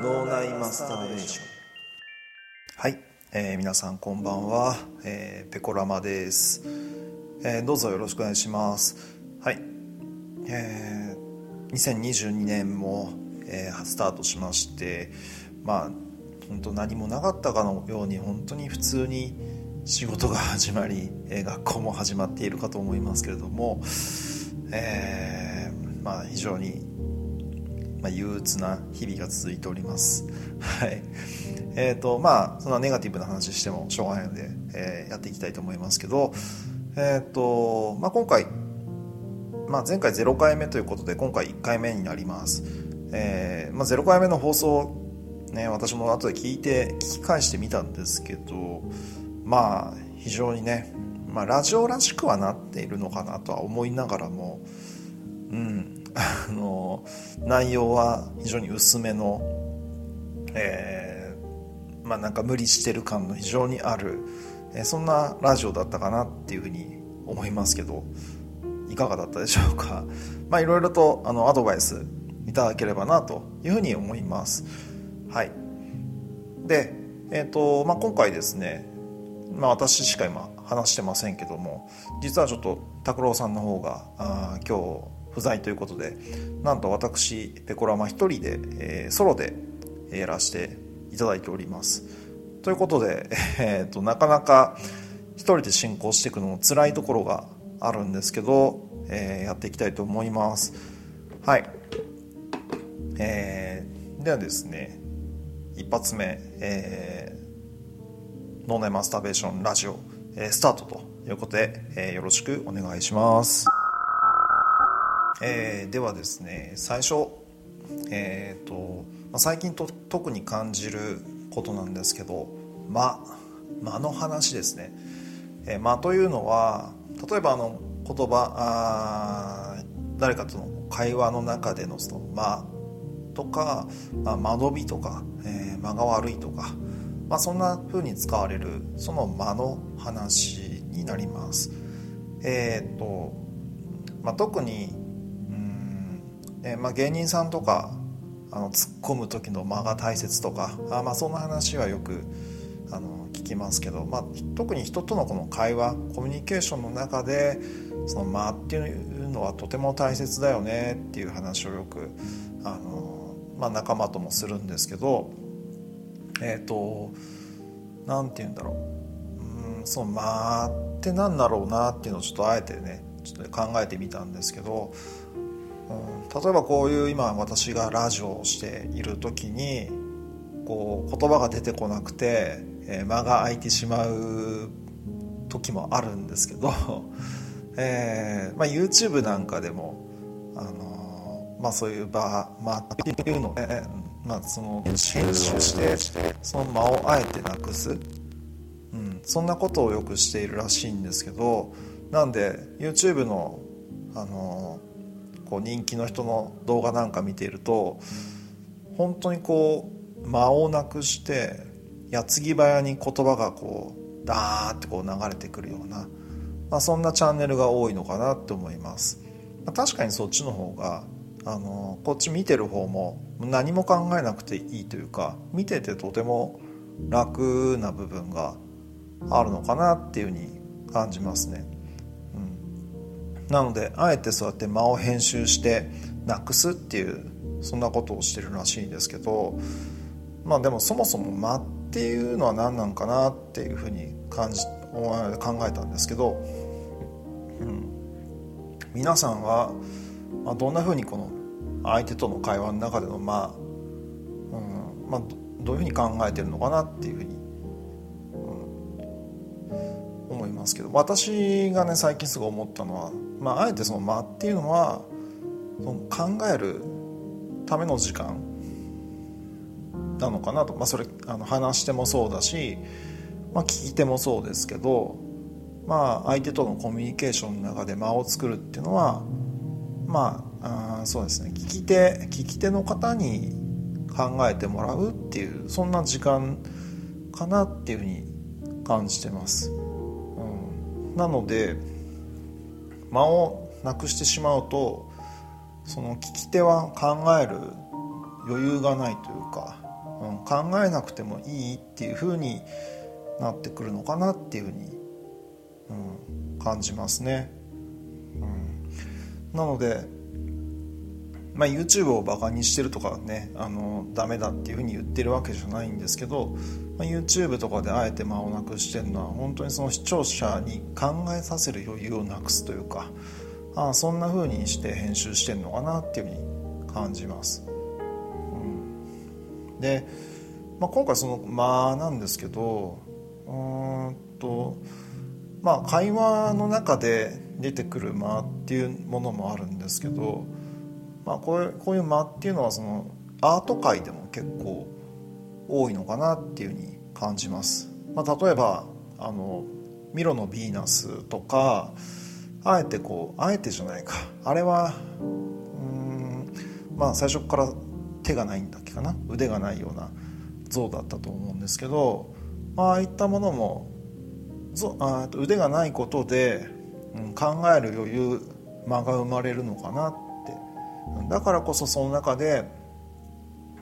脳内マスターベーション。はい、えー、皆さんこんばんは、えー、ペコラマです、えー、どうぞよろしくお願いします。はい、えー、2022年も、えー、スタートしましてまあ本当何もなかったかのように本当に普通に仕事が始まり、えー、学校も始まっているかと思いますけれども、えー、まあ非常にまあ、憂鬱な日々が続いております。はい。えっ、ー、と、まあ、そんなネガティブな話してもしょうがないので、えー、やっていきたいと思いますけど、えっ、ー、と、まあ、今回、まあ、前回0回目ということで、今回1回目になります。えー、まあ、0回目の放送、ね、私も後で聞いて、聞き返してみたんですけど、まあ、非常にね、まあ、ラジオらしくはなっているのかなとは思いながらも、うん、あの内容は非常に薄めの、えー、まあなんか無理してる感の非常にある、えー、そんなラジオだったかなっていうふうに思いますけどいかがだったでしょうか？まあいろいろとあのアドバイスいただければなというふうに思います。はい。でえっ、ー、と、まあ、今回ですねまあ私しか今話してませんけども実はちょっと拓郎さんの方があ今日不在ということでなんと私ペコラマ一人で、えー、ソロでやらせていただいております。ということで、えーと、なかなか一人で進行していくのも辛いところがあるんですけど、えー、やっていきたいと思います。はい。えー、ではですね一発目、えー、脳内マスターベーションラジオ、えー、スタートということで、えー、よろしくお願いします。えー、ではですね最初、えーとまあ、最近と特に感じることなんですけど間間の話ですね、えー、間というのは例えばあの言葉あ誰かとの会話の中でのその間とか、まあ、間延びとか、えー、間が悪いとか、まあ、そんな風に使われるその間の話になります。えっ、と、まあ、特にえー、まあ、芸人さんとかあの突っ込む時の間が大切とかあ、まあ、そんな話はよくあの聞きますけど、まあ、特に人とのこの会話コミュニケーションの中でその間っていうのはとても大切だよねっていう話をよくあの、まあ、仲間ともするんですけどえっ、ー、と何て言うんだろう。うんその間って何だろうなっていうのをちょっとあえてねちょっと考えてみたんですけど例えばこういう今私がラジオをしている時にこう言葉が出てこなくて、え、間が空いてしまう時もあるんですけど、えーまあ、YouTube なんかでも、あの、まあ、そういう場、まあ、っていうのを、ね、まあ、その編集してその間をあえてなくす、うん、そんなことをよくしているらしいんですけどなんで YouTube の、あのーこう人気の人の動画なんか見ていると本当にこう間をなくして矢継ぎ早に言葉がこうダーってこう流れてくるような、まあ、そんなチャンネルが多いのかなって思います、まあ、確かにそっちの方があのこっち見てる方も何も考えなくていいというか見ててとても楽な部分があるのかなっていうふうに感じますね。なのであえてそうやって間を編集してなくすっていうそんなことをしてるらしいんですけどまあでもそもそも間っていうのは何なんかなっていうふうに感じ考えたんですけど、うん、皆さんは、まあ、どんなふうにこの相手との会話の中での間、うん。まあ、どういうふうに考えてるのかなっていうふうに思いますけど私がね最近すごい思ったのは、まあ、あえてその間っていうのはその考えるための時間なのかなと、まあ、それあの話してもそうだし、まあ、聞き手もそうですけど、まあ、相手とのコミュニケーションの中で間を作るっていうのはまああそうですね。聞き手聞き手の方に考えてもらうっていうそんな時間かなっていうふうに感じてます。うん。なので間をなくしてしまうとその聞き手は考える余裕がないというかうん、考えなくてもいいっていう風になってくるのかなっていう風に、うん、感じますね。うん、なので、まあ、YouTube をバカにしてるとかねあのダメだっていう風に言ってるわけじゃないんですけど、まあ、YouTube とかであえて間をなくしてるのは本当にその視聴者に考えさせる余裕をなくすというかああそんな風にして編集してんのかなっていう風に感じます。うん、で、まあ、今回その間なんですけどうんとまあ会話の中で出てくる間っていうものもあるんですけど、まあ、こういうこういう間っていうのはそのアート界でも結構多いのかなっていうふうに感じます。まあ、例えばあのミロのヴィーナスとかあえてこうあえてじゃないかあれはうんまあ最初から手がないんだっけかな？腕がないような像だったと思うんですけど、まああいったものもあ腕がないことで、うん、考える余裕間が生まれるのかなってだからこそその中で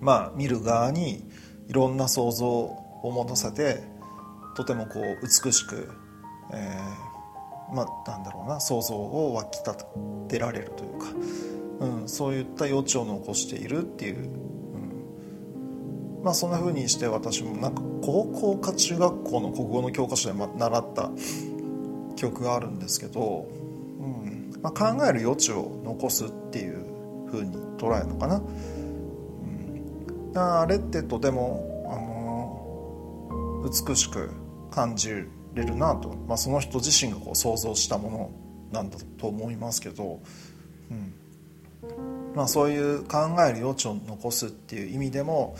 まあ見る側にいろんな想像を持たせてとてもこう美しく、えー、まあなんだろうな想像を湧き立てられるというか、うん、そういった余地を残しているっていうまあそんな風にして私もなんか高校か中学校の国語の教科書で習った記憶があるんですけど、うん。まあ、考える余地を残すっていう風に捉えるのかな。うん、あれってとても、あの美しく感じれるなと、まあ、その人自身がこう想像したものなんだと思いますけど、うんまあ、そういう考える余地を残すっていう意味でも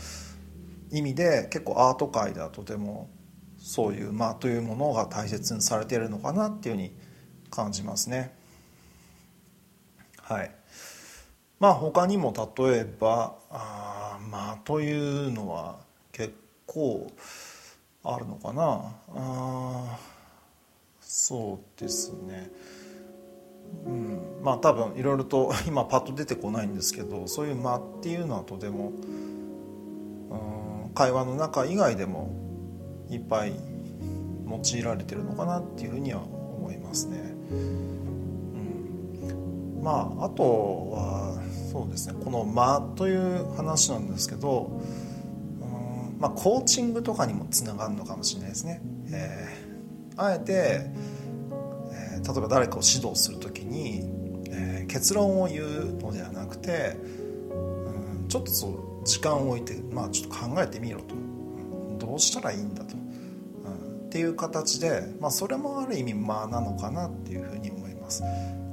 意味で結構アート界ではとてもそういう間というものが大切にされているのかなっていうふうに感じますね。はい。まあ他にも例えばあ間というのは結構あるのかなあそうですね。うん、まあ多分いろいろと 今パッと出てこないんですけどそういう間っていうのはとてもうん会話の中以外でもいっぱい用いられてるのかなっていうふうには思いますね。うん、まああとはそうですね。この「間」という話なんですけど、うんまあ、コーチングとかにもつながるのかもしれないですね。えー、あえて、えー、例えば誰かを指導する時に、えー、結論を言うのではなくて、うん、ちょっとそう時間を置いて、まあ、ちょっと考えてみろと、うん、どうしたらいいんだと、うん、っていう形で、まあ、それもある意味間なのかなっていうふうに思います。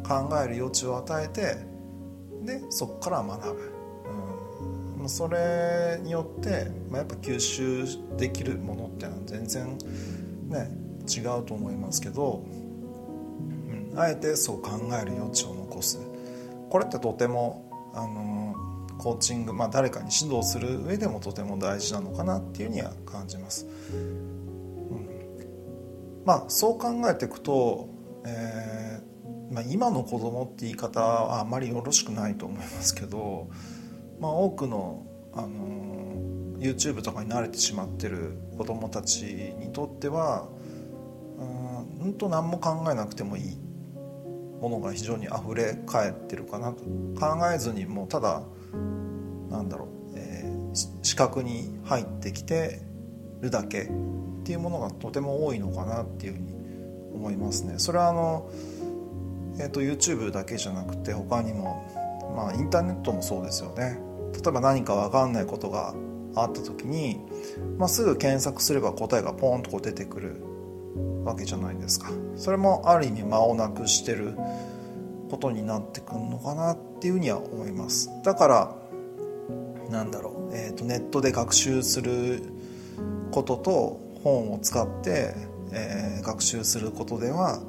考える余地を与えてでそこから学ぶ、うん、それによって、まあ、やっぱ吸収できるものっていうのは全然ね違うと思いますけど、うん、あえてそう考える余地を残す。これってとてもあのコーチング、まあ、誰かに指導する上でもとても大事なのかなっていうには感じます。うん、まあそう考えていくと、えーまあ、今の子供って言い方はあまりよろしくないと思いますけど、まあ、多くの、あの YouTube とかに慣れてしまってる子供たちにとってはうんと何も考えなくてもいいものが非常に溢れ返ってるかなと考えずにもうただなんだろう、えー、視覚に入ってきてるだけっていうものがとても多いのかなっていうふうに思いますね。それはあの、えーと、YouTube だけじゃなくて他にも、まあ、インターネットもそうですよね。例えば何か分かんないことがあった時に、まあ、すぐ検索すれば答えがポンとこう出てくるわけじゃないですか。それもある意味間をなくしてることになってくるのかなっていうふうには思いますだからなんだろう、えーと、ネットで学習することと本を使って、えー、学習することでは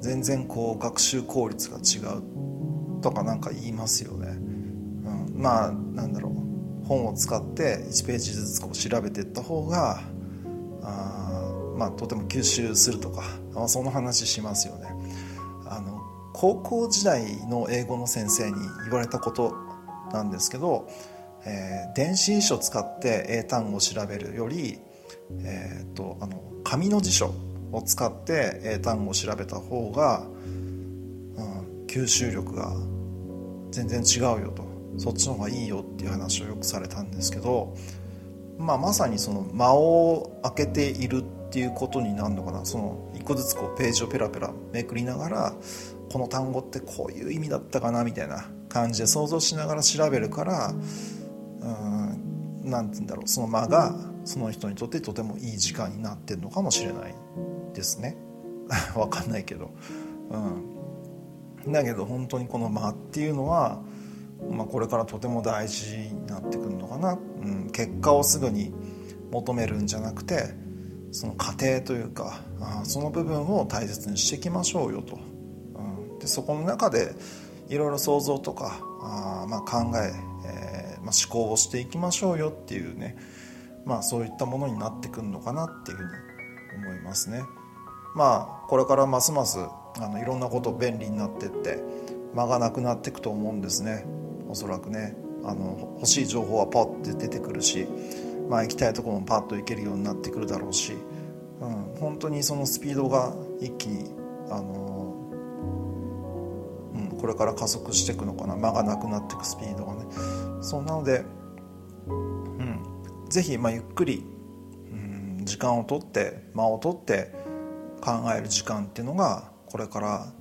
全然こう学習効率が違うとかなんか言いますよね、うん、まあなんだろう。本を使って1ページずつこう調べていった方があまあとても吸収するとか、まあ、その話しますよね。あの高校時代の英語の先生に言われたことなんですけどえー、電子辞書を使って英単語を調べるより、えーと、あの紙の辞書を使って英単語を調べた方が、うん、吸収力が全然違うよと。そっちの方がいいよっていう話をよくされたんですけど、まあ、まさにその間を空けているっていうことになるのかな。その一個ずつこうページをペラペラめくりながらこの単語ってこういう意味だったかなみたいな感じで想像しながら調べるから何て言うんだろう。その間がその人にとってとてもいい時間になってるのかもしれない。ですね。わかんないけど、うん、だけど本当にこの間っていうのは、まあ、これからとても大事になってくるのかな、うん、結果をすぐに求めるんじゃなくてその過程というかあその部分を大切にしていきましょうよと、うん、でそこの中でいろいろ想像とかあ、まあ、考ええー、まあ、思考をしていきましょうよっていうね、まあ、そういったものになってくるのかなっていうふうに思いますね。まあこれからますますあのいろんなこと便利になってって間がなくなっていくと思うんですね。おそらくね。あの欲しい情報はパッて出てくるし、まあ、行きたいところもパッと行けるようになってくるだろうし、うん、本当にそのスピードが一気にあの、うん、これから加速していくのかな。間がなくなっていくスピードがね。そうなので、うん、ぜひまあゆっくり、うん、時間をとって間をとって考える時間っていうのがこれから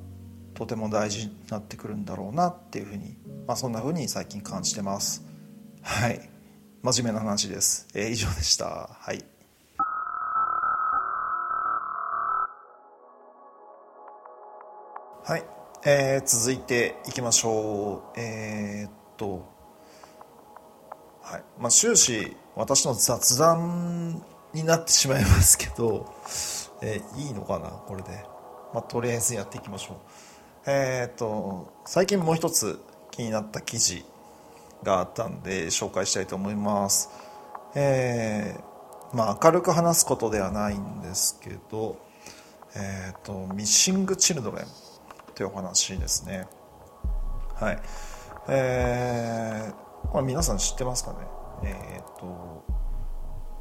とても大事になってくるんだろうなっていうふうに、まあ、そんなふうに最近感じてます。はい。真面目な話です、えー、以上でした。はい。はい、えー、続いていきましょう。えー、っと。はい。まあ終始私の雑談になってしまいますけどえー、いいのかなこれで、まあ、とりあえずやっていきましょう。えっ、と最近もう一つ気になった記事があったんで紹介したいと思います。えー、まあ明るく話すことではないんですけどえっ、とミッシング・チルドレンというお話ですね。はい。えー、これ皆さん知ってますかね？えっ、と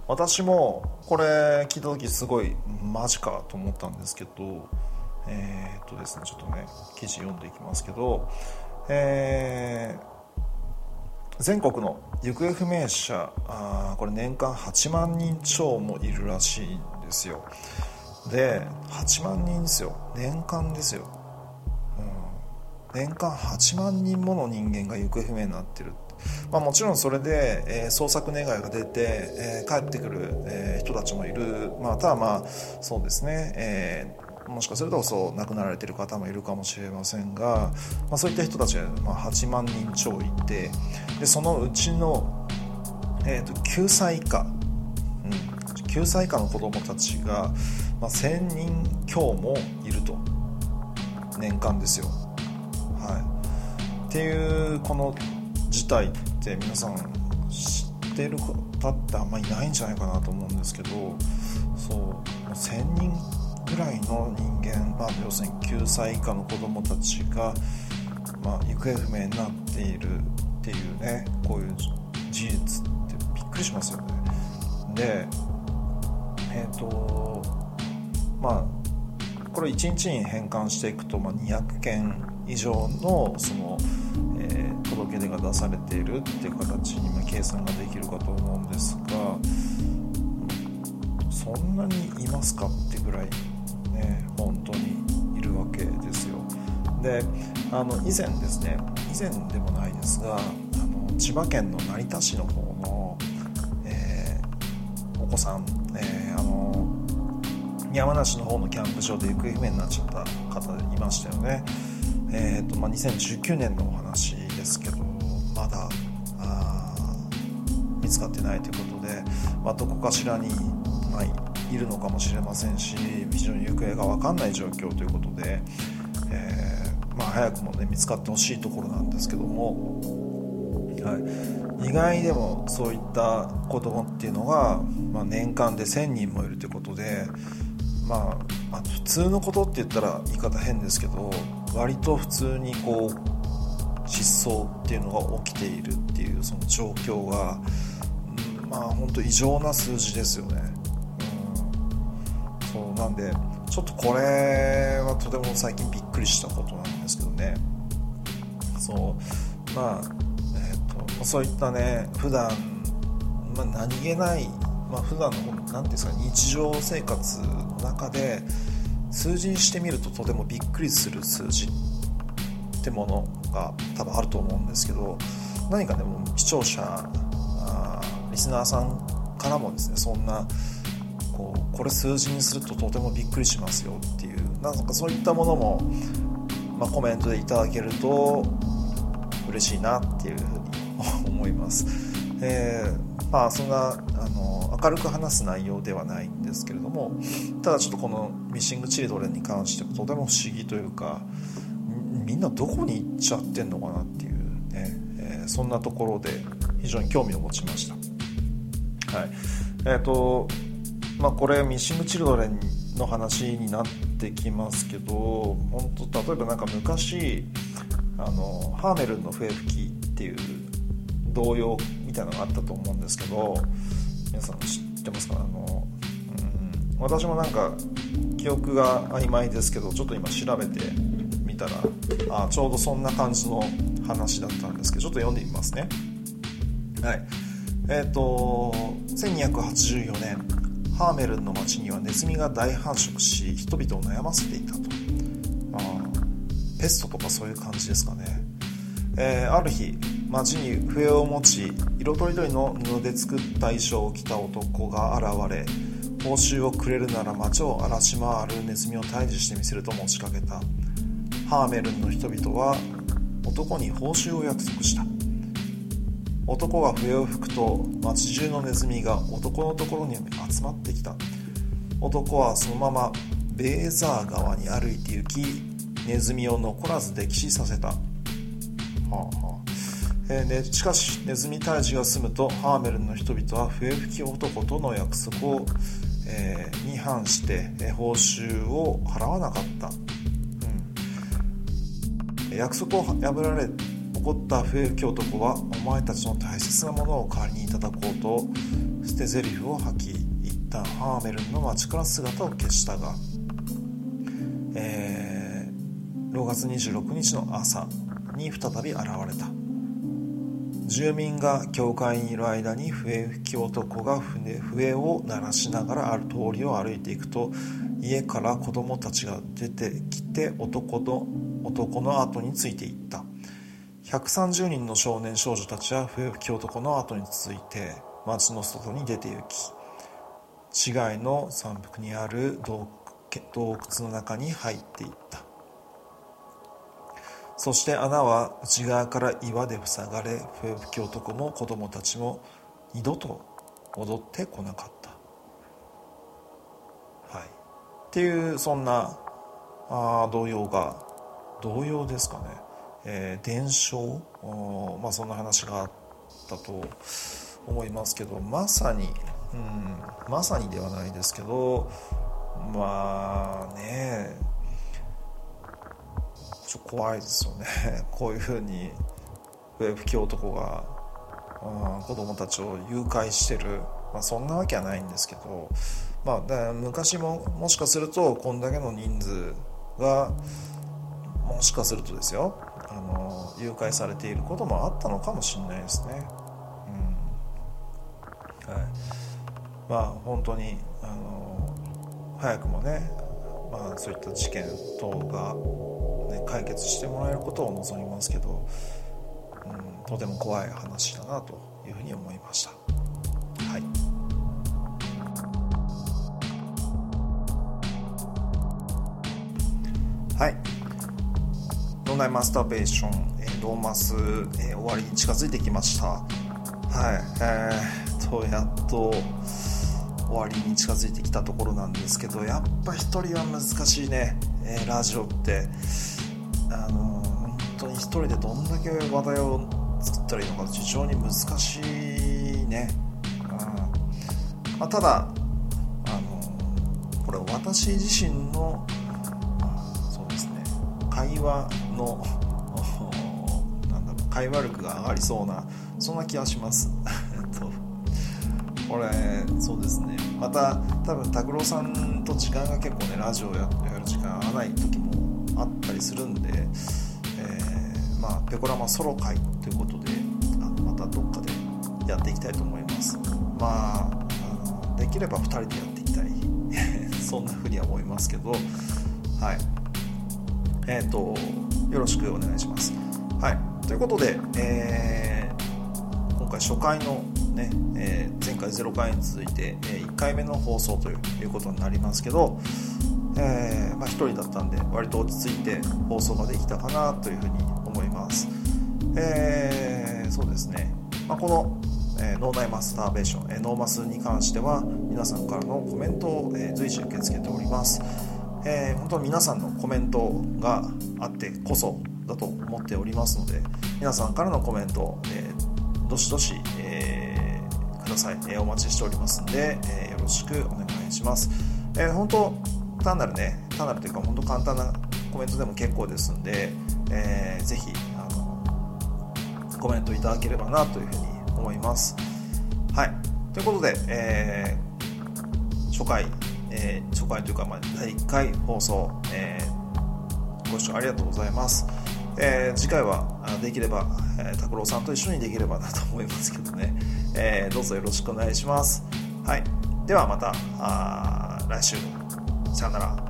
私もこれ聞いた時すごいマジかと思ったんですけどえー、っとですねちょっとね記事読んでいきますけど、えー、全国の行方不明者あこれ年間8万人超もいるらしいんですよ。で8万人ですよ。年間ですよ、うん、年間8万人もの人間が行方不明になってるまあ、もちろんそれで、えー、捜索願いが出て、えー、帰ってくる、えー、人たちもいる、まあ、ただまあそうですね、えー、もしかするとそう亡くなられている方もいるかもしれませんが、まあ、そういった人たちが、まあ、8万人超いてでそのうちの、えーと、9歳以下、うん、9歳以下の子どもたちが、まあ、1000人強もいると。年間ですよ。はい、っていうこの自体って皆さん知ってる方ってあんまりいないんじゃないかなと思うんですけどそう1000人ぐらいの人間、まあ、要するに9歳以下の子どもたちが、まあ、行方不明になっているっていうねこういう事実ってびっくりしますよね。でえっ、ー、とまあこれ1日に変換していくと、まあ、200件以上のその届け出が出されているっていう形にま計算ができるかと思うんですがそんなにいますかってぐらいね本当にいるわけですよ。であの以前ですね以前でもないですがあの千葉県の成田市の方の、えー、お子さん、えー、あの山梨の方のキャンプ場で行方不明になっちゃった方いましたよね。えーとまあ、2019年のお話ですけどまだ見つかってないということで、まあ、どこかしらに、まあ、いるのかもしれませんし非常に行方が分かんない状況ということで、えー、まあ、早くも、ね、見つかってほしいところなんですけども、はい、意外にでもそういった子供っていうのが、まあ、年間で1000人もいるということで。ま、あ普通のことって言ったら言い方変ですけど割と普通にこう失踪っていうのが起きているっていうその状況が、うん、まあ本当異常な数字ですよね、うん、そうなんでちょっとこれはとても最近びっくりしたことなんですけどね。そう。まあえっ、ー、とそういったね普段まあ、何気ない、まあ、普段の何ていうんですか日常生活の中で数字にしてみるととてもびっくりする数字ってもの。が多分あると思うんですけど何かでも視聴者あリスナーさんからもですねそんなこうこれ数字にするととてもびっくりしますよっていうなんかそういったものも、まあ、コメントでいただけると嬉しいなっていうふうに思います。えーまあそんなあの明るく話す内容ではないんですけれどもただちょっとこのミッシングチルドレンに関してはとても不思議というかみんなどこに行っちゃってんのかなっていうね、えー、そんなところで非常に興味を持ちました。はい。えっ、ー、とまあこれミッシングチルドレンの話になってきますけど本当例えばなんか昔あのハーメルンの笛吹きっていう童謡みたいなのがあったと思うんですけど皆さん知ってますか？あの、うん、私もなんか記憶が曖昧ですけどちょっと今調べてみたらあちょうどそんな感じの話だったんですけどちょっと読んでみますね。はい。えっ、ー、と1284年ハーメルンの町にはネズミが大繁殖し人々を悩ませていたと。あペストとかそういう感じですかね、えー、ある日町に笛を持ち色とりどりの布で作った衣装を着た男が現れ報酬をくれるなら町を荒らし回るネズミを退治してみせると持ちかけた。ハーメルンの人々は男に報酬を約束した。男が笛を吹くと町中のネズミが男のところに集まってきた。男はそのままベーザー川に歩いて行きネズミを残らず溺死させた、はあはあ。えー、しかしネズミ退治が済むとハーメルンの人々は笛吹き男との約束を、えー、に反して、えー、報酬を払わなかった、約束を破られ怒った笛吹き男はお前たちの大切なものを代わりにいただこうと捨て台詞を吐き一旦ハーメルンの町から姿を消したが、えー、6月26日の朝に再び現れた。住民が教会にいる間に笛吹き男が笛を鳴らしながらある通りを歩いていくと家から子供たちが出てきて男の男の後についていった。130人の少年少女たちは笛吹き男の後に続いて町の外に出て行き市街の山腹にある洞窟の中に入っていった。そして穴は内側から岩で塞がれ笛吹き男も子供たちも二度と戻ってこなかった。はい。っていうそんなあ童謡が童謡ですかね、えー、伝承？まあそんな話があったと思いますけどまさに、うん、まさにではないですけどまあねちょ怖いですよね。こういうふうに笛吹き男が、うん、子供たちを誘拐してる、まあ、そんなわけはないんですけど、まあ、昔ももしかするとこんだけの人数がもしかするとですよあの誘拐されていることもあったのかもしれないですね。うんはい、まあ本当にあの早くもね、まあ、そういった事件等がね、解決してもらえることを望みますけど、うん、とても怖い話だなというふうに思いました。はいはい。脳内マスターベーション、えー、ローマス、えー、終わりに近づいてきました。はい。えー、と、やっと終わりに近づいてきたところなんですけど、やっぱ一人は難しいね。えー、ラジオって。あの本当に一人でどんだけ話題を作ったらいいのか非常に難しいね、うんまあ、ただあのこれ私自身の、会話の なんだろう会話力が上がりそうなそんな気がします。これそうですね。また多分拓郎さんと時間が結構ねラジオやる時間合わない時もあったりするんで、えー、まあペコラマソロ会ということであのまたどっかでやっていきたいと思います。まああできれば2人でやっていきたい。そんな風には思いますけどはい。え、ー、とよろしくお願いします。はい。ということで、えー、今回初回のね、えー、前回0回に続いて、え1回目の放送ということになりますけど、えーまあ、1人だったんで割と落ち着いて放送ができたかなというふうに思います、えー、そうですね、まあ、この、え、脳内マスターベーション、え、ノーマスに関しては皆さんからのコメントを、随時受け付けております、えー、本当に皆さんのコメントがあってこそだと思っておりますので皆さんからのコメント、えー、どしどし、えーください、えー、お待ちしておりますんで、えー、よろしくお願いします、えー、本当単なるね単なるというか本当簡単なコメントでも結構ですんで、えー、ぜひあのコメントいただければなというふうに思います。はい。ということで、えー、初回、えー、初回というか、まあ、第1回放送、えー、ご視聴ありがとうございます。えー、次回はできれば拓郎、さんと一緒にできればなと思いますけどね、えー、どうぞよろしくお願いします。はい、ではまた来週さよなら。